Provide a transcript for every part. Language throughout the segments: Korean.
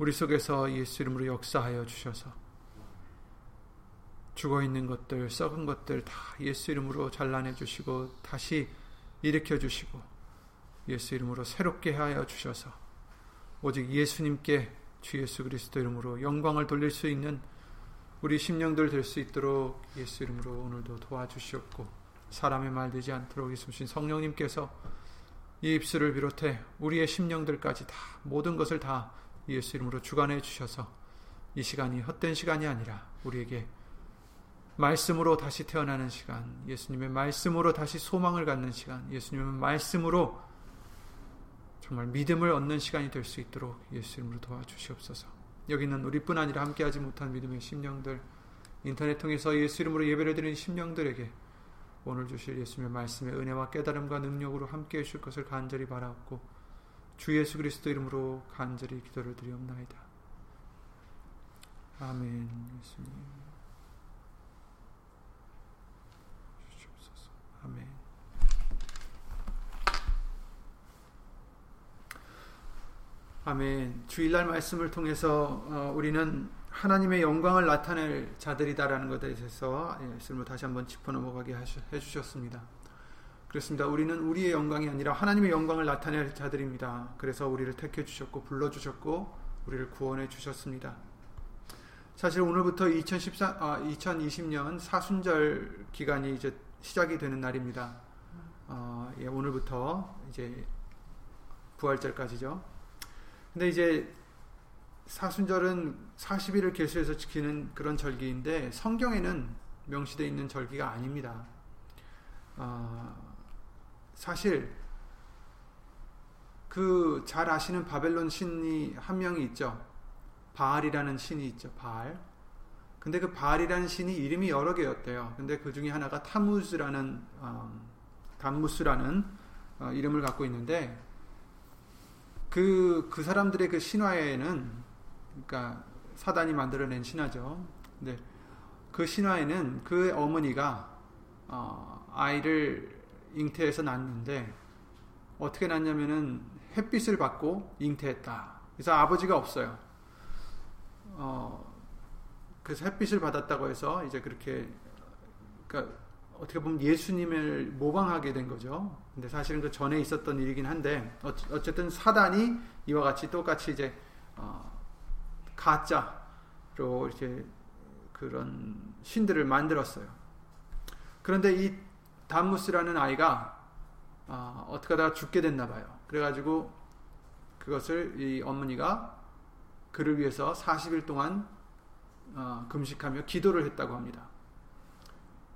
우리 속에서 예수 이름으로 역사하여 주셔서 죽어 있는 것들, 썩은 것들 다 예수 이름으로 잘라내 주시고 다시 일으켜 주시고 예수 이름으로 새롭게 하여 주셔서 오직 예수님께 주 예수 그리스도 이름으로 영광을 돌릴 수 있는 우리 심령들 될 수 있도록 예수 이름으로 오늘도 도와주시옵고 사람의 말 되지 않도록 예수신 성령님께서 이 입술을 비롯해 우리의 심령들까지 다 모든 것을 다 예수 이름으로 주관해 주셔서 이 시간이 헛된 시간이 아니라 우리에게 말씀으로 다시 태어나는 시간, 예수님의 말씀으로 다시 소망을 갖는 시간, 예수님의 말씀으로 정말 믿음을 얻는 시간이 될 수 있도록 예수 이름으로 도와주시옵소서. 여기는 우리뿐 아니라 함께하지 못한 믿음의 심령들 인터넷 통해서 예수 이름으로 예배를 드리는 심령들에게 오늘 주실 예수님의 말씀의 은혜와 깨달음과 능력으로 함께해 주실 것을 간절히 바라옵고 주 예수 그리스도 이름으로 간절히 기도를 드리옵나이다. 아멘 예수님 아멘 아멘. 주일날 말씀을 통해서 어, 우리는 하나님의 영광을 나타낼 자들이다라는 것에 대해서 말씀을 다시 한번 짚어 넘어가게 해주셨습니다. 그렇습니다. 우리는 우리의 영광이 아니라 하나님의 영광을 나타낼 자들입니다. 그래서 우리를 택해 주셨고 불러 주셨고 우리를 구원해 주셨습니다. 사실 오늘부터 2014, 아, 2020년 사순절 기간이 이제 시작이 되는 날입니다. 어, 예, 오늘부터 이제 부활절까지죠. 근데 이제 사순절은 40일을 계수해서 지키는 그런 절기인데 성경에는 명시되어 있는 절기가 아닙니다. 어, 사실 그 잘 아시는 바벨론 신이 한 명이 있죠. 바알이라는 신이 있죠. 바알. 근데 그 바알이라는 신이 이름이 여러 개였대요. 근데 그 중에 하나가 타무즈라는 어, 담무스라는 어, 이름을 갖고 있는데 그, 그 사람들의 그 신화에는, 그러니까 사단이 만들어낸 신화죠. 근데 그 신화에는 그 어머니가, 어, 아이를 잉태해서 낳는데, 어떻게 낳냐면은 햇빛을 받고 잉태했다. 그래서 아버지가 없어요. 어, 그래서 햇빛을 받았다고 해서 이제 그렇게, 그러니까 어떻게 보면 예수님을 모방하게 된 거죠. 근데 사실은 그 전에 있었던 일이긴 한데 어쨌든 사단이 이와 같이 똑같이 이제 어, 가짜로 이렇게 그런 신들을 만들었어요. 그런데 이 담무스라는 아이가 어, 어떻게 하다가 죽게 됐나 봐요. 그래가지고 그것을 이 어머니가 그를 위해서 40일 동안 어, 금식하며 기도를 했다고 합니다.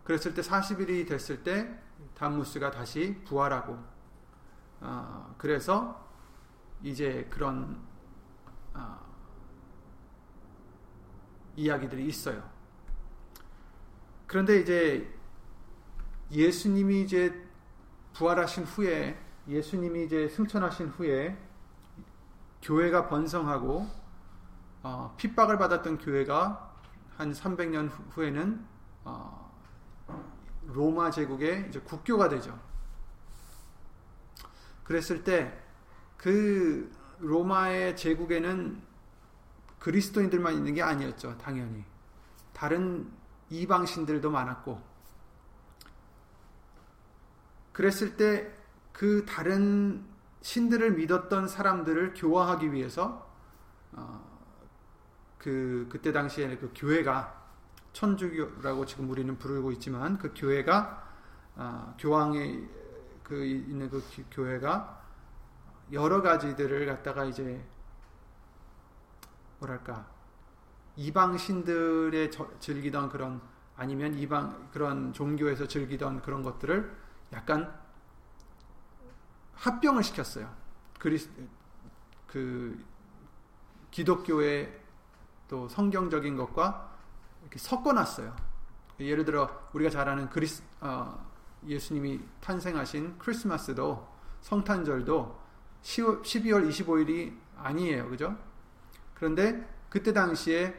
그랬을 때 40일이 됐을 때 담무스가 다시 부활하고 어, 그래서 이제 그런 어, 이야기들이 있어요. 그런데 이제 예수님이 이제 부활하신 후에 예수님이 이제 승천하신 후에 교회가 번성하고 어, 핍박을 받았던 교회가 한 300년 후에는 어, 로마 제국의 이제 국교가 되죠. 그랬을 때 그 로마의 제국에는 그리스도인들만 있는 게 아니었죠. 당연히. 다른 이방신들도 많았고. 그랬을 때 그 다른 신들을 믿었던 사람들을 교화하기 위해서 어, 그 그때 당시에 그 교회가 천주교라고 지금 우리는 부르고 있지만 그 교회가 아, 교황에 그 있는 그 교회가 여러 가지들을 갖다가 이제 뭐랄까 이방 신들의 즐기던 그런 아니면 이방 그런 종교에서 즐기던 그런 것들을 약간 합병을 시켰어요. 그리스 그 기독교의 또 성경적인 것과 이렇게 섞어놨어요. 예를 들어 우리가 잘 아는 그리스 어, 예수님이 탄생하신 크리스마스도 성탄절도 12월 25일이 아니에요, 그죠? 그런데 그때 당시에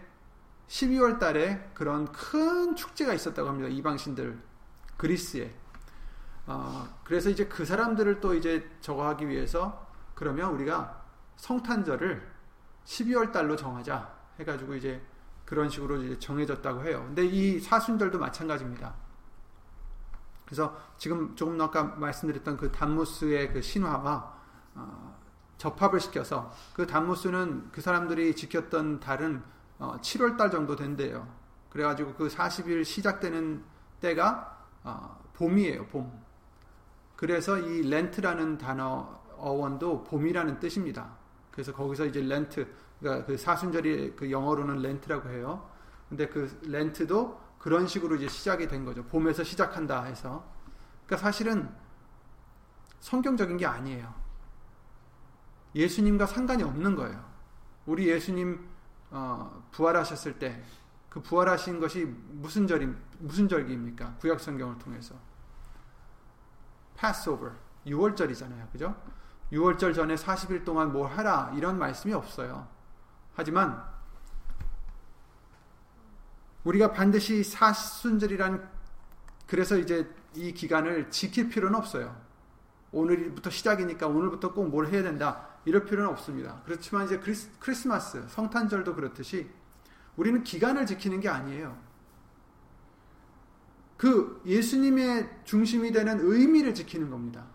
12월 달에 그런 큰 축제가 있었다고 합니다. 이방신들 그리스에. 어, 그래서 이제 그 사람들을 또 이제 저거 하기 위해서 그러면 우리가 성탄절을 12월 달로 정하자 해가지고 이제 그런 식으로 이제 정해졌다고 해요. 근데 이 사순절도 마찬가지입니다. 그래서 지금 조금 아까 말씀드렸던 그 단무스의 그 신화와 어, 접합을 시켜서 그 단무스는 그 사람들이 지켰던 달은 어, 7월 달 정도 된대요. 그래가지고 그 40일 시작되는 때가 어, 봄이에요, 봄. 그래서 이 렌트라는 단어 어원도 봄이라는 뜻입니다. 그래서 거기서 이제 렌트, 그러니까 그 사순절이 그 영어로는 렌트라고 해요. 근데 그 렌트도 그런 식으로 이제 시작이 된 거죠. 봄에서 시작한다 해서. 그러니까 사실은 성경적인 게 아니에요. 예수님과 상관이 없는 거예요. 우리 예수님 어, 부활하셨을 때 그 부활하신 것이 무슨 절이 무슨 절기입니까? 구약 성경을 통해서 Passover 6월절이잖아요. 그죠? 6월절 전에 40일 동안 뭘 하라 이런 말씀이 없어요. 하지만 우리가 반드시 사순절이란 그래서 이제 이 기간을 지킬 필요는 없어요. 오늘부터 시작이니까 오늘부터 꼭 뭘 해야 된다. 이럴 필요는 없습니다. 그렇지만 이제 크리스, 크리스마스, 성탄절도 그렇듯이 우리는 기간을 지키는 게 아니에요. 그 예수님의 중심이 되는 의미를 지키는 겁니다.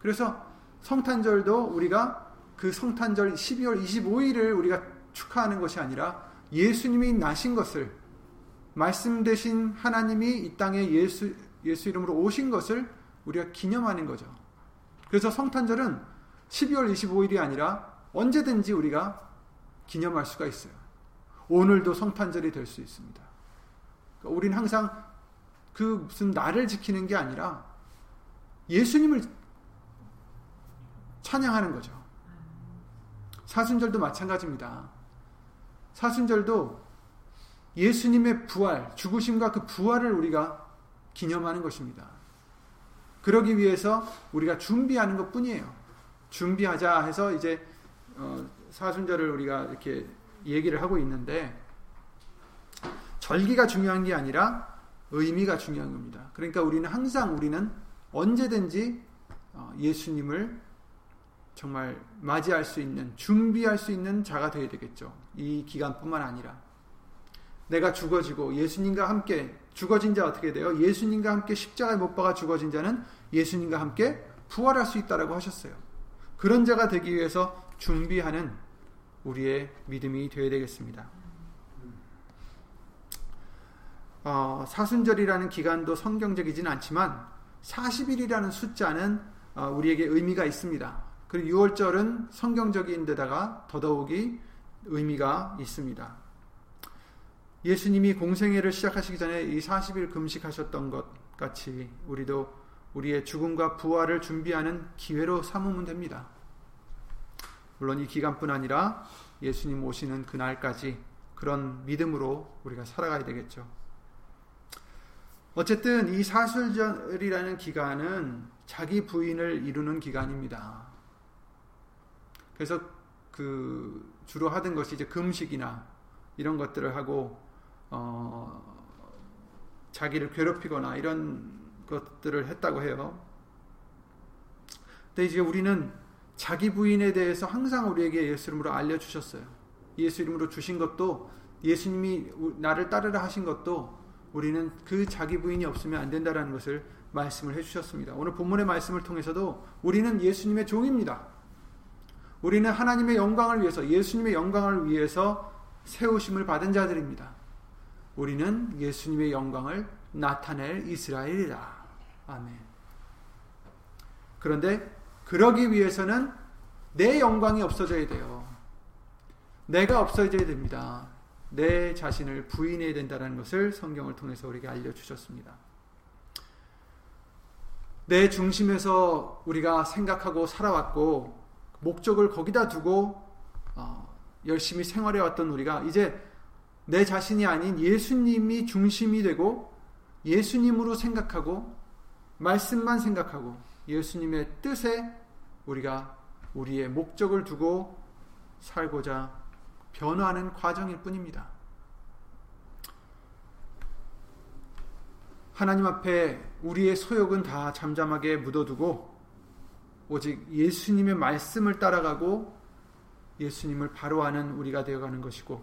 그래서 성탄절도 우리가 그 성탄절 12월 25일을 우리가 축하하는 것이 아니라 예수님이 나신 것을 말씀 되신 하나님이 이 땅에 예수 예수 이름으로 오신 것을 우리가 기념하는 거죠. 그래서 성탄절은 12월 25일이 아니라 언제든지 우리가 기념할 수가 있어요. 오늘도 성탄절이 될 수 있습니다. 그러니까 우리는 항상 그 무슨 날을 지키는 게 아니라 예수님을 찬양하는 거죠. 사순절도 마찬가지입니다. 사순절도 예수님의 부활, 죽으심과 그 부활을 우리가 기념하는 것입니다. 그러기 위해서 우리가 준비하는 것 뿐이에요. 준비하자 해서 이제 어, 사순절을 우리가 이렇게 얘기를 하고 있는데 절기가 중요한 게 아니라 의미가 중요한 겁니다. 그러니까 우리는 항상 우리는 언제든지 어, 예수님을 정말 맞이할 수 있는 준비할 수 있는 자가 되어야 되겠죠. 이 기간뿐만 아니라 내가 죽어지고 예수님과 함께 죽어진 자 어떻게 돼요? 예수님과 함께 십자가에 못 박아 죽어진 자는 예수님과 함께 부활할 수 있다라고 하셨어요. 그런 자가 되기 위해서 준비하는 우리의 믿음이 되어야 되겠습니다. 어, 사순절이라는 기간도 성경적이진 않지만 40일이라는 숫자는 어, 우리에게 의미가 있습니다. 그리고 6월절은 성경적인 데다가 더더욱이 의미가 있습니다. 예수님이 공생애를 시작하시기 전에 이 40일 금식하셨던 것 같이 우리도 우리의 죽음과 부활을 준비하는 기회로 삼으면 됩니다. 물론 이 기간뿐 아니라 예수님 오시는 그날까지 그런 믿음으로 우리가 살아가야 되겠죠. 어쨌든 이 사술절이라는 기간은 자기 부인을 이루는 기간입니다. 그래서 그 주로 하던 것이 이제 금식이나 이런 것들을 하고 어 자기를 괴롭히거나 이런 것들을 했다고 해요. 근데 이제 우리는 자기 부인에 대해서 항상 우리에게 예수 이름으로 알려 주셨어요. 예수 이름으로 주신 것도 예수님이 나를 따르라 하신 것도 우리는 그 자기 부인이 없으면 안 된다라는 것을 말씀을 해주셨습니다. 오늘 본문의 말씀을 통해서도 우리는 예수님의 종입니다. 우리는 하나님의 영광을 위해서 예수님의 영광을 위해서 세우심을 받은 자들입니다. 우리는 예수님의 영광을 나타낼 이스라엘이다. 아멘. 그런데 그러기 위해서는 내 영광이 없어져야 돼요. 내가 없어져야 됩니다. 내 자신을 부인해야 된다는 것을 성경을 통해서 우리에게 알려주셨습니다. 내 중심에서 우리가 생각하고 살아왔고 목적을 거기다 두고 어, 열심히 생활해 왔던 우리가 이제 내 자신이 아닌 예수님이 중심이 되고 예수님으로 생각하고 말씀만 생각하고 예수님의 뜻에 우리가 우리의 목적을 두고 살고자 변화하는 과정일 뿐입니다. 하나님 앞에 우리의 소욕은 다 잠잠하게 묻어두고 오직 예수님의 말씀을 따라가고 예수님을 바로 아는 우리가 되어가는 것이고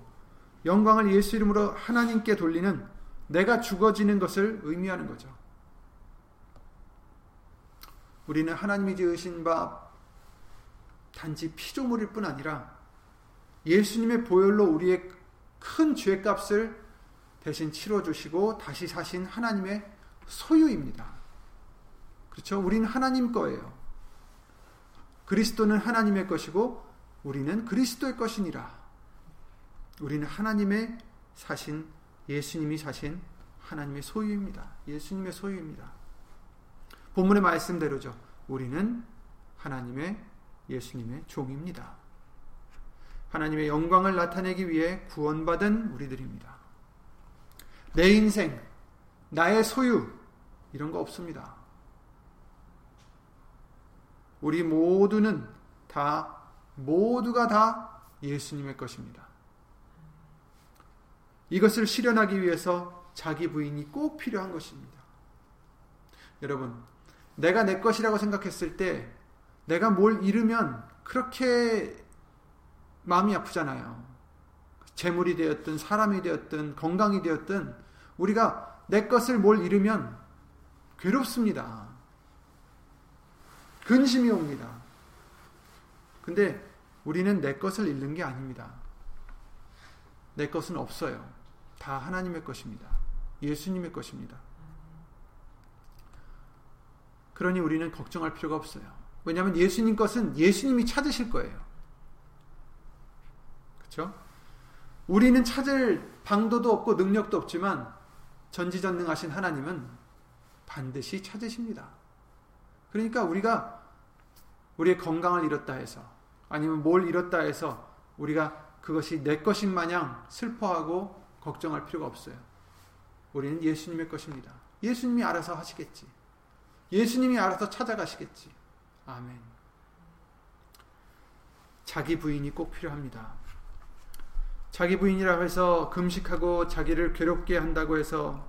영광을 예수 이름으로 하나님께 돌리는 내가 죽어지는 것을 의미하는 거죠. 우리는 하나님이 지으신 바 단지 피조물일 뿐 아니라 예수님의 보혈로 우리의 큰 죄값을 대신 치러주시고 다시 사신 하나님의 소유입니다. 그렇죠? 우리는 하나님 거예요. 그리스도는 하나님의 것이고 우리는 그리스도의 것이니라. 우리는 하나님의 사신 예수님이 사신 하나님의 소유입니다. 예수님의 소유입니다. 본문의 말씀대로죠. 우리는 하나님의 예수님의 종입니다. 하나님의 영광을 나타내기 위해 구원받은 우리들입니다. 내 인생, 나의 소유, 이런 거 없습니다. 우리 모두는 다, 모두가 다 예수님의 것입니다. 이것을 실현하기 위해서 자기 부인이 꼭 필요한 것입니다. 여러분, 내가 내 것이라고 생각했을 때 내가 뭘 잃으면 그렇게 마음이 아프잖아요. 재물이 되었든 사람이 되었든 건강이 되었든 우리가 내 것을 뭘 잃으면 괴롭습니다. 근심이 옵니다. 근데 우리는 내 것을 잃는 게 아닙니다. 내 것은 없어요. 다 하나님의 것입니다. 예수님의 것입니다. 그러니 우리는 걱정할 필요가 없어요. 왜냐하면 예수님 것은 예수님이 찾으실 거예요. 그렇죠? 우리는 찾을 방도도 없고 능력도 없지만 전지전능하신 하나님은 반드시 찾으십니다. 그러니까 우리가 우리의 건강을 잃었다 해서 아니면 뭘 잃었다 해서 우리가 그것이 내 것인 마냥 슬퍼하고 걱정할 필요가 없어요. 우리는 예수님의 것입니다. 예수님이 알아서 하시겠지. 예수님이 알아서 찾아가시겠지. 아멘. 자기 부인이 꼭 필요합니다. 자기 부인이라고 해서 금식하고 자기를 괴롭게 한다고 해서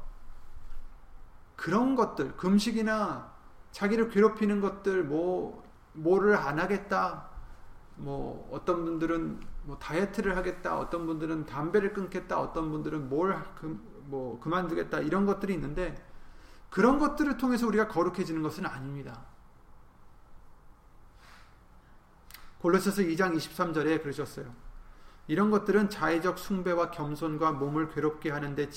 그런 것들, 금식이나 자기를 괴롭히는 것들, 뭐, 뭐를 안 하겠다. 뭐, 어떤 분들은 뭐 다이어트를 하겠다. 어떤 분들은 담배를 끊겠다. 어떤 분들은 뭘, 그, 뭐, 그만두겠다. 이런 것들이 있는데, 그런 것들을 통해서 우리가 거룩해지는 것은 아닙니다. 골로새서 2장 23절에 그러셨어요. 이런 것들은 자의적 숭배와 겸손과 몸을 괴롭게 하는데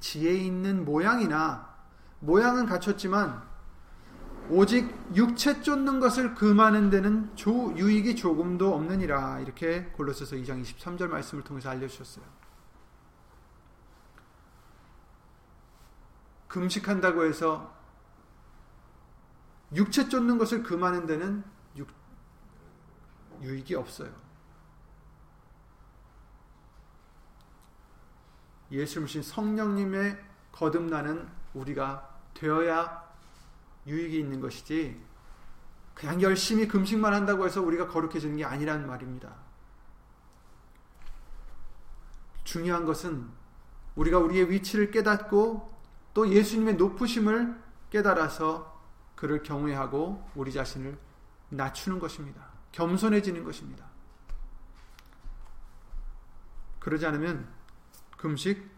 지혜 있는 모양이나 모양은 갖췄지만 오직 육체 쫓는 것을 금하는 데는 조, 유익이 조금도 없느니라 이렇게 골로새서 2장 23절 말씀을 통해서 알려주셨어요. 금식한다고 해서 육체 쫓는 것을 금하는 데는 유, 유익이 없어요. 예수님 성령님의 거듭나는 우리가 되어야 유익이 있는 것이지 그냥 열심히 금식만 한다고 해서 우리가 거룩해지는 게 아니란 말입니다. 중요한 것은 우리가 우리의 위치를 깨닫고 또 예수님의 높으심을 깨달아서 그를 경외하고 우리 자신을 낮추는 것입니다. 겸손해지는 것입니다. 그러지 않으면 금식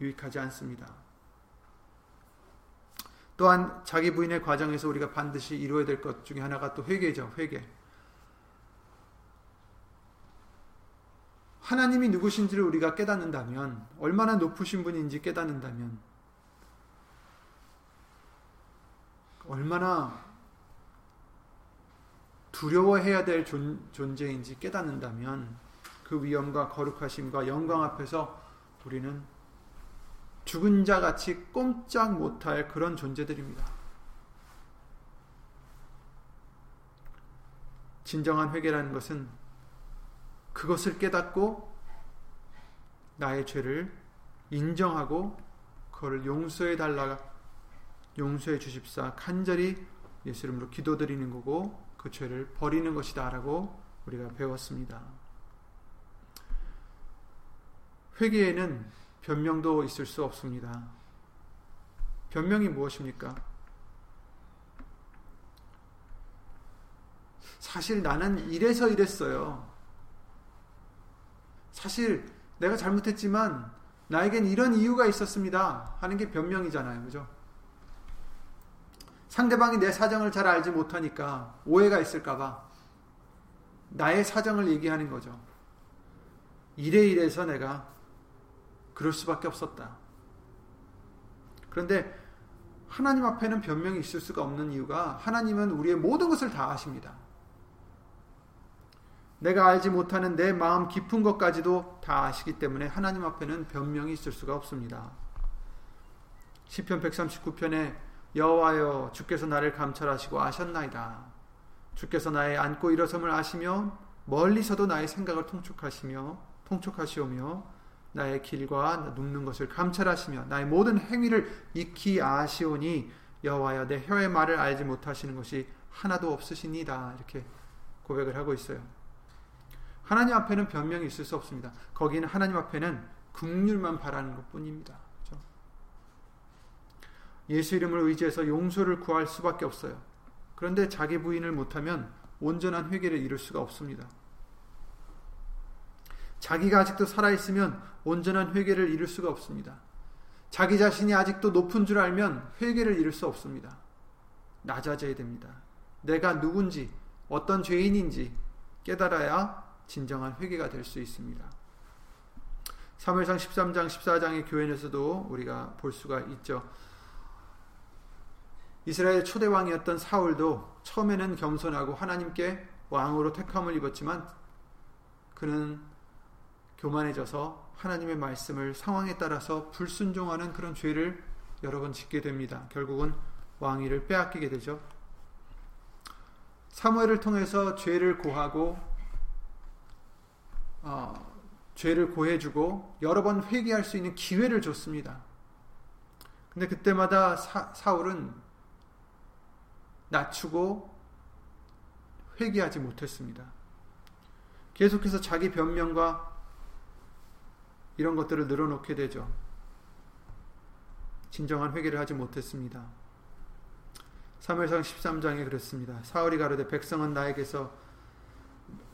유익하지 않습니다. 또한 자기 부인의 과정에서 우리가 반드시 이루어야 될 것 중에 하나가 또 회개죠. 회개. 하나님이 누구신지를 우리가 깨닫는다면, 얼마나 높으신 분인지 깨닫는다면, 얼마나 두려워해야 될 존, 존재인지 깨닫는다면, 그 위엄과 거룩하심과 영광 앞에서 우리는 죽은 자 같이 꼼짝 못할 그런 존재들입니다. 진정한 회개라는 것은 그것을 깨닫고 나의 죄를 인정하고 그걸 용서해 달라 용서해 주십사 간절히 예수 이름으로 기도드리는 거고 그 죄를 버리는 것이다라고 우리가 배웠습니다. 회개에는 변명도 있을 수 없습니다. 변명이 무엇입니까? 사실 나는 이래서 이랬어요. 사실 내가 잘못했지만 나에겐 이런 이유가 있었습니다. 하는 게 변명이잖아요. 그죠? 상대방이 내 사정을 잘 알지 못하니까 오해가 있을까봐 나의 사정을 얘기하는 거죠. 이래 이래서 내가 그럴 수밖에 없었다. 그런데 하나님 앞에는 변명이 있을 수가 없는 이유가 하나님은 우리의 모든 것을 다 아십니다. 내가 알지 못하는 내 마음 깊은 것까지도 다 아시기 때문에 하나님 앞에는 변명이 있을 수가 없습니다. 시편 139편에 여호와여 주께서 나를 감찰하시고 아셨나이다. 주께서 나의 앉고 일어섬을 아시며 멀리서도 나의 생각을 통촉하시며 통촉하시오며 나의 길과 눕는 것을 감찰하시며 나의 모든 행위를 익히 아시오니 여호와여 내 혀의 말을 알지 못하시는 것이 하나도 없으시니다 이렇게 고백을 하고 있어요. 하나님 앞에는 변명이 있을 수 없습니다. 거기는 하나님 앞에는 국률만 바라는 것뿐입니다. 그렇죠? 예수 이름을 의지해서 용서를 구할 수밖에 없어요. 그런데 자기 부인을 못하면 온전한 회개를 이룰 수가 없습니다. 자기가 아직도 살아있으면 온전한 회개를 이룰 수가 없습니다. 자기 자신이 아직도 높은 줄 알면 회개를 이룰 수 없습니다. 낮아져야 됩니다. 내가 누군지, 어떤 죄인인지 깨달아야 진정한 회개가 될 수 있습니다. 사무엘상 13장 14장의 교회에서도 우리가 볼 수가 있죠. 이스라엘 초대 왕이었던 사울도 처음에는 겸손하고 하나님께 왕으로 택함을 입었지만 그는 교만해져서 하나님의 말씀을 상황에 따라서 불순종하는 그런 죄를 여러 번 짓게 됩니다. 결국은 왕위를 빼앗기게 되죠. 사무엘을 통해서 죄를 고하고 어, 죄를 고해주고 여러 번 회개할 수 있는 기회를 줬습니다. 근데 그때마다 사, 사울은 낮추고 회개하지 못했습니다. 계속해서 자기 변명과 이런 것들을 늘어놓게 되죠. 진정한 회개를 하지 못했습니다. 3회상 13장에 그랬습니다. 사울이 가로되 백성은 나에게서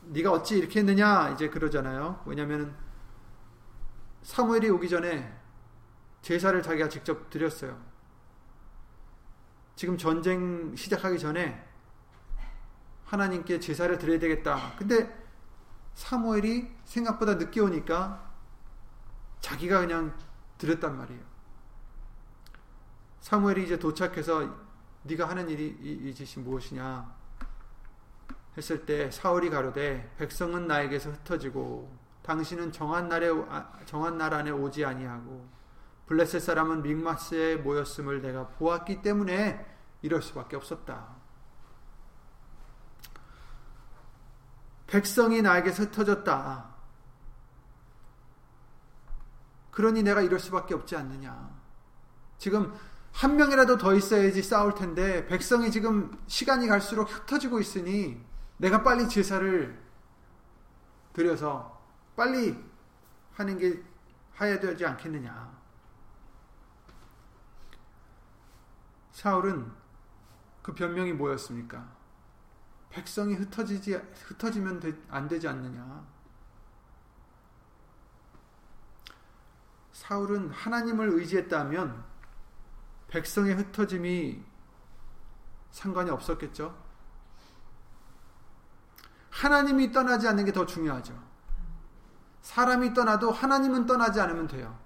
네가 어찌 이렇게 했느냐 이제 그러잖아요. 왜냐하면 사무엘이 오기 전에 제사를 자기가 직접 드렸어요. 지금 전쟁 시작하기 전에 하나님께 제사를 드려야 되겠다. 근데 사무엘이 생각보다 늦게 오니까 자기가 그냥 들었단 말이에요. 사무엘이 이제 도착해서 네가 하는 일이 이, 짓이 무엇이냐 했을 때 사울이 가로되 백성은 나에게서 흩어지고 당신은 정한 날에 아, 정한 날 안에 오지 아니하고 블레셋 사람은 믹마스에 모였음을 내가 보았기 때문에 이럴 수밖에 없었다. 백성이 나에게서 흩어졌다. 그러니 내가 이럴 수밖에 없지 않느냐. 지금 한 명이라도 더 있어야지 싸울 텐데 백성이 지금 시간이 갈수록 흩어지고 있으니 내가 빨리 제사를 드려서 빨리 하는 게 하야 되지 않겠느냐. 사울은 그 변명이 뭐였습니까? 백성이 흩어지지 흩어지면 안 되지 않느냐. 사울은 하나님을 의지했다면 백성의 흩어짐이 상관이 없었겠죠. 하나님이 떠나지 않는 게 더 중요하죠. 사람이 떠나도 하나님은 떠나지 않으면 돼요.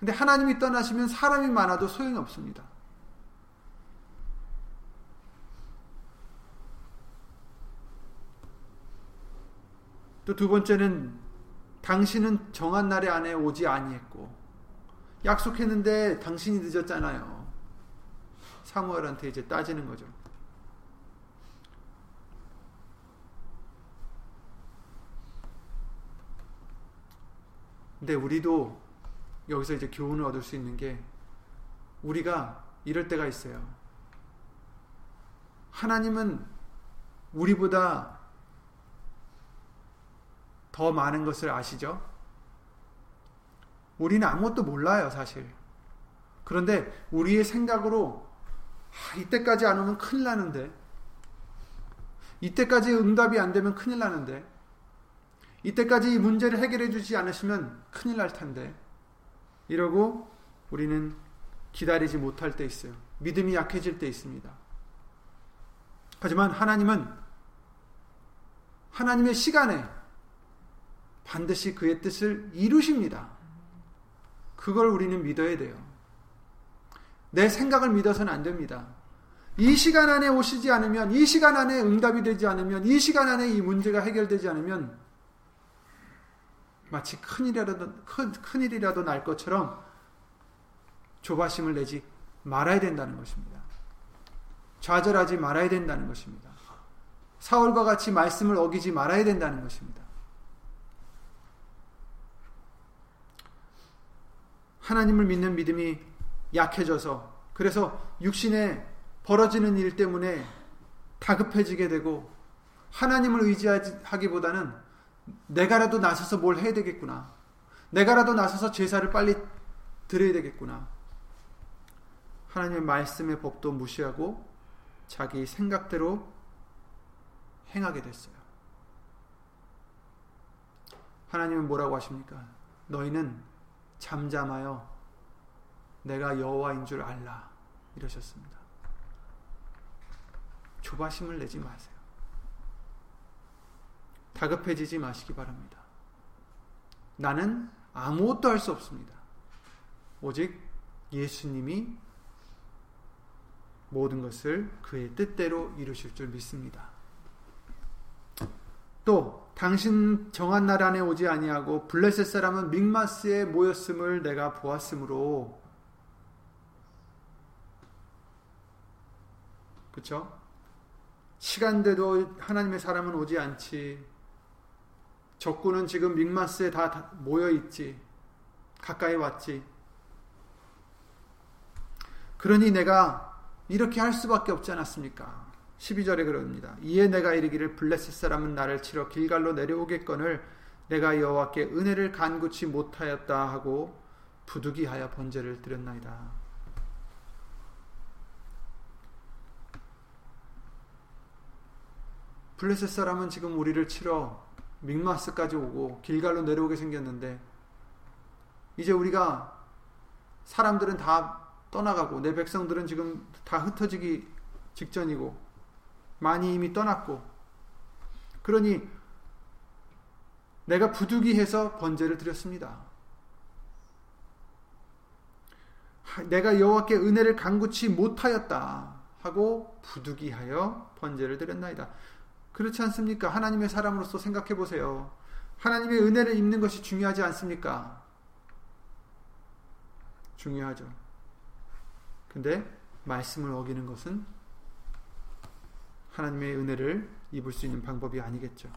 근데 하나님이 떠나시면 사람이 많아도 소용이 없습니다. 또 두 번째는 당신은 정한 날에 안에 오지 아니했고 약속했는데 당신이 늦었잖아요. 사무엘한테 이제 따지는 거죠. 근데 우리도 여기서 이제 교훈을 얻을 수 있는 게 우리가 이럴 때가 있어요. 하나님은 우리보다 더 많은 것을 아시죠? 우리는 아무것도 몰라요, 사실. 그런데 우리의 생각으로 아, 이때까지 안 오면 큰일 나는데 이때까지 응답이 안 되면 큰일 나는데 이때까지 이 문제를 해결해 주지 않으시면 큰일 날 텐데. 이러고 우리는 기다리지 못할 때 있어요. 믿음이 약해질 때 있습니다. 하지만 하나님은 하나님의 시간에 반드시 그의 뜻을 이루십니다. 그걸 우리는 믿어야 돼요. 내 생각을 믿어서는 안 됩니다. 이 시간 안에 오시지 않으면, 이 시간 안에 응답이 되지 않으면, 이 시간 안에 이 문제가 해결되지 않으면, 마치 큰일이라도, 큰, 큰일이라도 날 것처럼 조바심을 내지 말아야 된다는 것입니다. 좌절하지 말아야 된다는 것입니다. 사울과 같이 말씀을 어기지 말아야 된다는 것입니다. 하나님을 믿는 믿음이 약해져서 그래서 육신에 벌어지는 일 때문에 다급해지게 되고 하나님을 의지하기보다는 내가라도 나서서 뭘 해야 되겠구나. 내가라도 나서서 제사를 빨리 드려야 되겠구나. 하나님의 말씀의 법도 무시하고 자기 생각대로 행하게 됐어요. 하나님은 뭐라고 하십니까? 너희는 잠잠하여 내가 여호와인 줄 알라 이러셨습니다. 조바심을 내지 마세요. 다급해지지 마시기 바랍니다. 나는 아무것도 할 수 없습니다. 오직 예수님이 모든 것을 그의 뜻대로 이루실 줄 믿습니다. 또 당신 정한 날 안에 오지 아니하고 블레셋 사람은 믹마스에 모였음을 내가 보았으므로 그렇죠? 시간대도 하나님의 사람은 오지 않지. 적군은 지금 믹마스에 다 모여 있지. 가까이 왔지. 그러니 내가 이렇게 할 수밖에 없지 않았습니까? 12절에 그럽니다. 이에 내가 이르기를 블레셋 사람은 나를 치러 길갈로 내려오겠거늘 내가 여호와께 은혜를 간구치 못하였다 하고 부득이하여 번제를 드렸나이다. 블레셋 사람은 지금 우리를 치러 믹마스까지 오고 길갈로 내려오게 생겼는데 이제 우리가 사람들은 다 떠나가고 내 백성들은 지금 다 흩어지기 직전이고 많이 이미 떠났고 그러니 내가 부득이해서 번제를 드렸습니다. 내가 여호와께 은혜를 간구치 못하였다 하고 부득이하여 번제를 드렸나이다. 그렇지 않습니까? 하나님의 사람으로서 생각해 보세요. 하나님의 은혜를 입는 것이 중요하지 않습니까? 중요하죠. 근데 말씀을 어기는 것은 하나님의 은혜를 입을 수 있는 방법이 아니겠죠.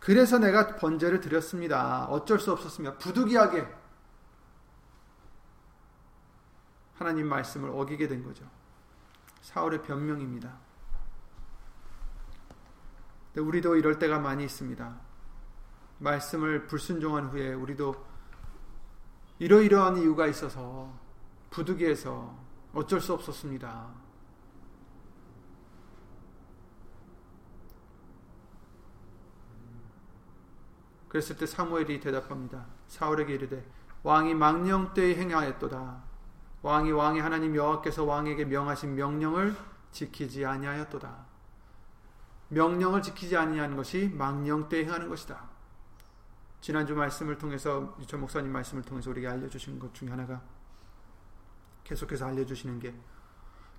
그래서 내가 번제를 드렸습니다. 어쩔 수 없었습니다. 부득이하게 하나님 말씀을 어기게 된 거죠. 사울의 변명입니다. 우리도 이럴 때가 많이 있습니다. 말씀을 불순종한 후에 우리도 이러이러한 이유가 있어서 부득이해서 어쩔 수 없었습니다. 그랬을 때 사무엘이 대답합니다. 사울에게 이르되 왕이 망령 때에 행하였도다. 왕이 왕의 하나님 여호와께서 왕에게 명하신 명령을 지키지 아니하였도다. 명령을 지키지 아니하는 것이 망령 때에 행하는 것이다. 지난주 말씀을 통해서 유천 목사님 말씀을 통해서 우리에게 알려주신 것 중에 하나가 계속해서 알려주시는 게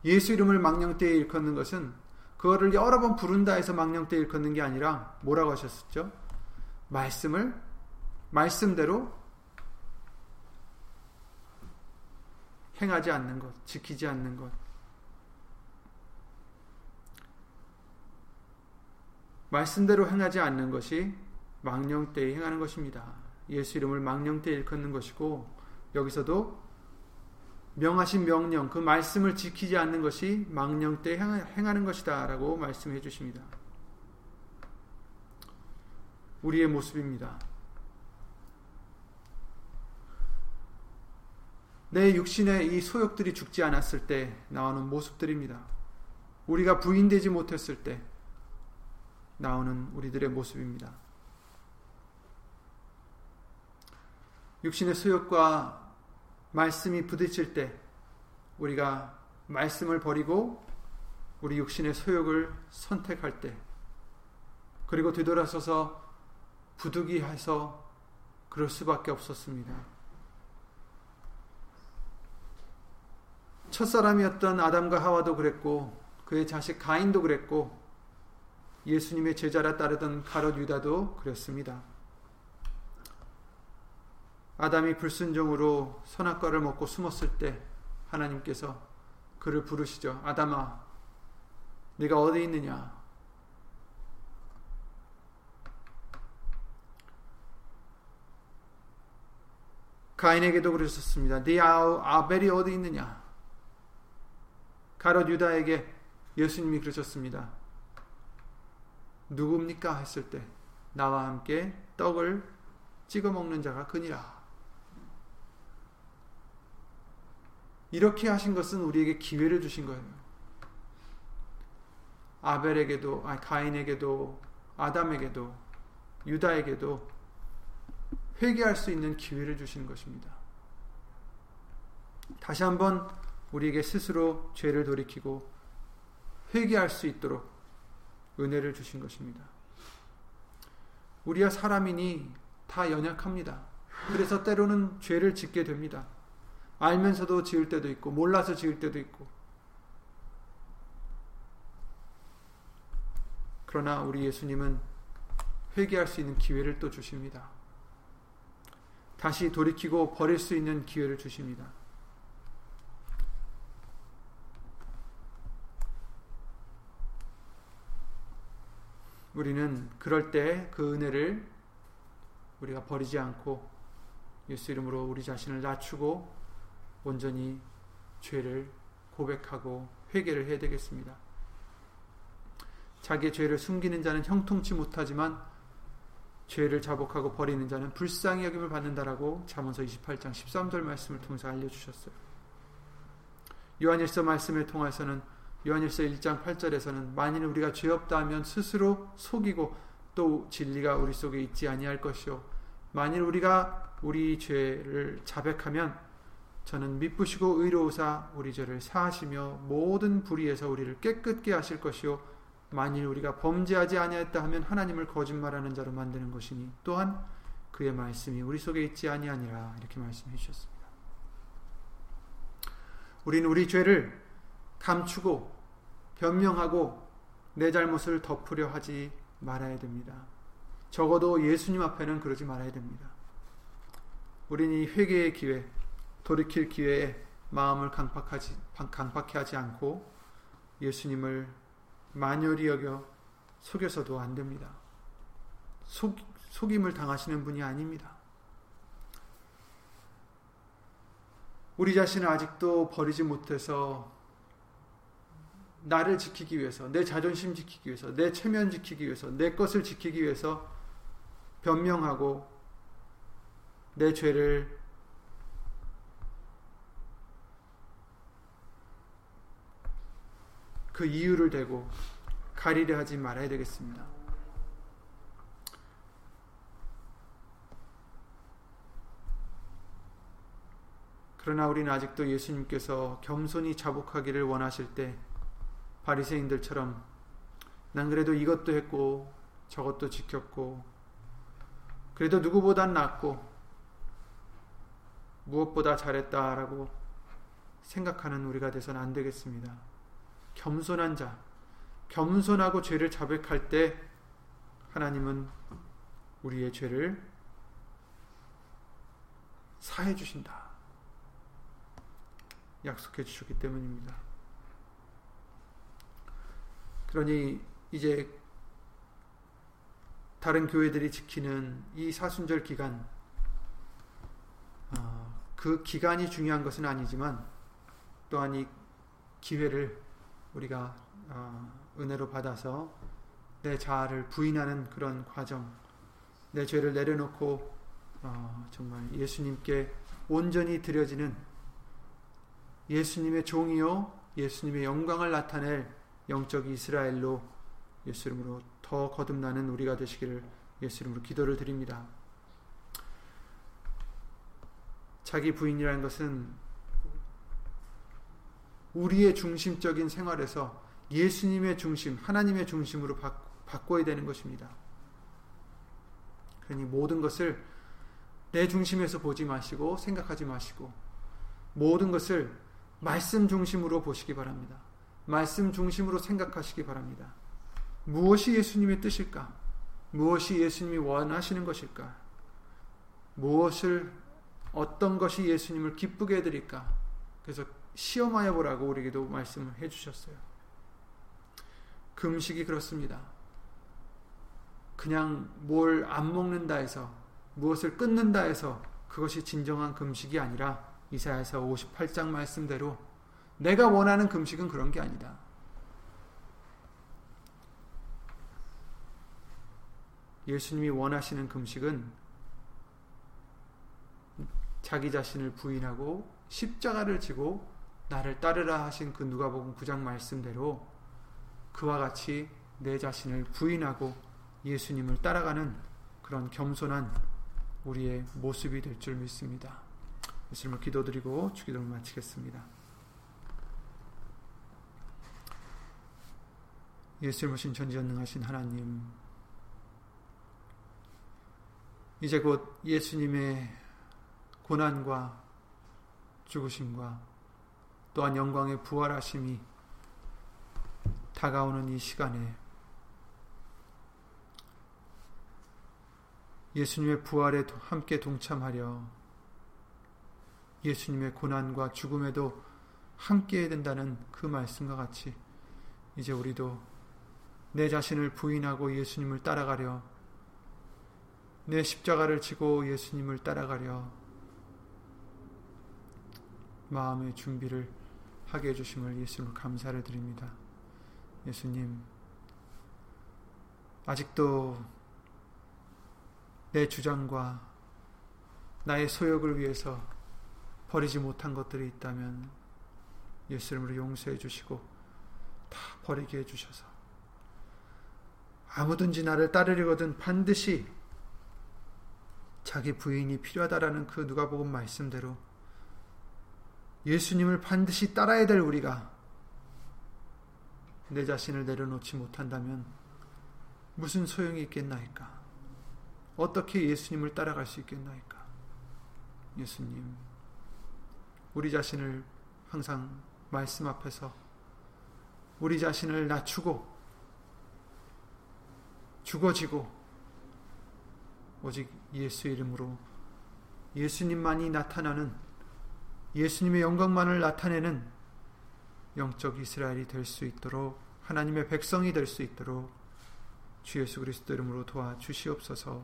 예수 이름을 망령 때에 일컫는 것은 그거를 여러 번 부른다 해서 망령 때에 일컫는 게 아니라 뭐라고 하셨었죠? 말씀을 말씀대로 행하지 않는 것, 지키지 않는 것. 말씀대로 행하지 않는 것이 망령 때에 행하는 것입니다. 예수 이름을 망령 때에 일컫는 것이고 여기서도 명하신 명령 그 말씀을 지키지 않는 것이 망령 때 행하는 것이다 라고 말씀해 주십니다. 우리의 모습입니다. 내 육신의 이 소욕들이 죽지 않았을 때 나오는 모습들입니다. 우리가 부인되지 못했을 때 나오는 우리들의 모습입니다. 육신의 소욕과 말씀이 부딪힐 때 우리가 말씀을 버리고 우리 육신의 소욕을 선택할 때 그리고 되돌아서서 부득이해서 그럴 수밖에 없었습니다. 첫사람이었던 아담과 하와도 그랬고 그의 자식 가인도 그랬고 예수님의 제자라 따르던 가롯 유다도 그랬습니다. 아담이 불순종으로 선악과를 먹고 숨었을 때 하나님께서 그를 부르시죠. 아담아, 네가 어디 있느냐? 가인에게도 그러셨습니다. 네 아벨이 어디 있느냐? 가롯 유다에게 예수님이 그러셨습니다. 누굽니까? 했을 때 나와 함께 떡을 찍어 먹는 자가 그니라. 이렇게 하신 것은 우리에게 기회를 주신 거예요. 아벨에게도, 아니 가인에게도, 아담에게도, 유다에게도 회개할 수 있는 기회를 주시는 것입니다. 다시 한번 우리에게 스스로 죄를 돌이키고 회개할 수 있도록 은혜를 주신 것입니다. 우리야 사람이니 다 연약합니다. 그래서 때로는 죄를 짓게 됩니다. 알면서도 지을 때도 있고 몰라서 지을 때도 있고 그러나 우리 예수님은 회개할 수 있는 기회를 또 주십니다. 다시 돌이키고 버릴 수 있는 기회를 주십니다. 우리는 그럴 때 그 은혜를 우리가 버리지 않고 예수 이름으로 우리 자신을 낮추고 온전히 죄를 고백하고 회개를 해야 되겠습니다. 자기의 죄를 숨기는 자는 형통치 못하지만 죄를 자복하고 버리는 자는 불쌍히 여김을 받는다라고 잠언서 28장 13절 말씀을 통해서 알려주셨어요. 요한일서 말씀을 통해서는 요한일서 1장 8절에서는 만일 우리가 죄 없다 하면 스스로 속이고 또 진리가 우리 속에 있지 아니할 것이요 만일 우리가 우리 죄를 자백하면 저는 미쁘시고 의로우사 우리 죄를 사하시며 모든 불의에서 우리를 깨끗게 하실 것이요 만일 우리가 범죄하지 아니하였다 하면 하나님을 거짓말하는 자로 만드는 것이니 또한 그의 말씀이 우리 속에 있지 아니하니라 이렇게 말씀해 주셨습니다. 우리는 우리 죄를 감추고 변명하고 내 잘못을 덮으려 하지 말아야 됩니다. 적어도 예수님 앞에는 그러지 말아야 됩니다. 우리는 이 회개의 기회, 돌이킬 기회에 마음을 강박하지, 강박해 하지 않고 예수님을 만열히 여겨 속여서도 안 됩니다. 속, 속임을 당하시는 분이 아닙니다. 우리 자신을 아직도 버리지 못해서 나를 지키기 위해서, 내 자존심 지키기 위해서, 내 체면 지키기 위해서, 내 것을 지키기 위해서 변명하고 내 죄를 그 이유를 대고 가리려 하지 말아야 되겠습니다. 그러나 우리는 아직도 예수님께서 겸손히 자복하기를 원하실 때 바리새인들처럼 난 그래도 이것도 했고 저것도 지켰고 그래도 누구보단 낫고 무엇보다 잘했다라고 생각하는 우리가 돼서는 안 되겠습니다. 겸손한 자, 겸손하고 죄를 자백할 때 하나님은 우리의 죄를 사해 주신다. 약속해 주셨기 때문입니다. 그러니 이제 다른 교회들이 지키는 이 사순절 기간, 어, 그 기간이 중요한 것은 아니지만 또한 이 기회를 우리가 어, 은혜로 받아서 내 자아를 부인하는 그런 과정, 내 죄를 내려놓고 어, 정말 예수님께 온전히 드려지는 예수님의 종이요 예수님의 영광을 나타낼 영적 이스라엘로 예수 이름으로 더 거듭나는 우리가 되시기를 예수 이름으로 기도를 드립니다. 자기 부인이라는 것은 우리의 중심적인 생활에서 예수님의 중심, 하나님의 중심으로 바꿔야 되는 것입니다. 그러니 모든 것을 내 중심에서 보지 마시고 생각하지 마시고 모든 것을 말씀 중심으로 보시기 바랍니다. 말씀 중심으로 생각하시기 바랍니다. 무엇이 예수님의 뜻일까? 무엇이 예수님이 원하시는 것일까? 무엇을 어떤 것이 예수님을 기쁘게 해드릴까? 그래서 시험하여 보라고 우리에게도 말씀을 해주셨어요. 금식이 그렇습니다. 그냥 뭘 안 먹는다 해서 무엇을 끊는다 해서 그것이 진정한 금식이 아니라 이사야서 58장 말씀대로 내가 원하는 금식은 그런 게 아니다. 예수님이 원하시는 금식은 자기 자신을 부인하고 십자가를 지고 나를 따르라 하신 그 누가복음 9장 말씀대로 그와 같이 내 자신을 부인하고 예수님을 따라가는 그런 겸손한 우리의 모습이 될 줄 믿습니다. 예수님을 기도드리고 주기도를 마치겠습니다. 예수님을 신 전지전능하신 하나님 이제 곧 예수님의 고난과 죽으심과 또한 영광의 부활하심이 다가오는 이 시간에 예수님의 부활에 함께 동참하려 예수님의 고난과 죽음에도 함께 해야 된다는 그 말씀과 같이 이제 우리도 내 자신을 부인하고 예수님을 따라가려 내 십자가를 지고 예수님을 따라가려 마음의 준비를 하게 해주심을 예수님 감사를 드립니다. 예수님, 아직도 내 주장과 나의 소욕을 위해서 버리지 못한 것들이 있다면 예수 이름으로 용서해 주시고 다 버리게 해 주셔서 아무든지 나를 따르려거든 반드시 자기 부인이 필요하다라는 그 누가복음 말씀대로 예수님을 반드시 따라야 될 우리가 내 자신을 내려놓지 못한다면 무슨 소용이 있겠나이까? 어떻게 예수님을 따라갈 수 있겠나이까? 예수님, 우리 자신을 항상 말씀 앞에서 우리 자신을 낮추고 죽어지고 오직 예수 이름으로 예수님만이 나타나는 예수님의 영광만을 나타내는 영적 이스라엘이 될 수 있도록 하나님의 백성이 될 수 있도록 주 예수 그리스도 이름으로 도와 주시옵소서.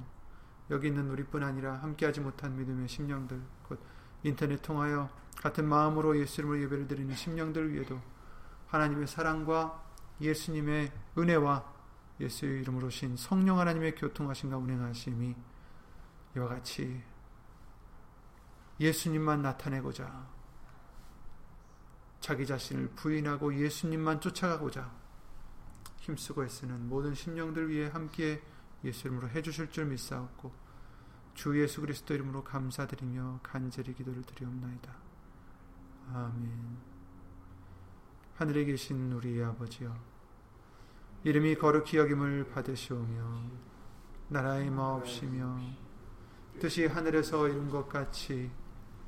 여기 있는 우리뿐 아니라 함께하지 못한 믿음의 심령들 곧 인터넷 통하여 같은 마음으로 예수 이름으로 예배를 드리는 심령들 위에도 하나님의 사랑과 예수님의 은혜와 예수 이름으로 신 성령 하나님의 교통하신가 운행하심이 이와 같이 예수님만 나타내고자 자기 자신을 부인하고 예수님만 쫓아가고자 힘쓰고 애쓰는 모든 심령들 위해 함께 예수 이름으로 해주실 줄 믿사옵고 주 예수 그리스도 이름으로 감사드리며 간절히 기도를 드리옵나이다. 아멘 하늘에 계신 우리 아버지여 이름이 거룩히 여김을 받으시오며 나라의 마옵시며 뜻이 하늘에서 이룬 것 같이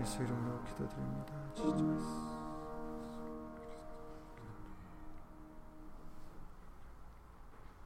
예수 이름으로 기도드립니다.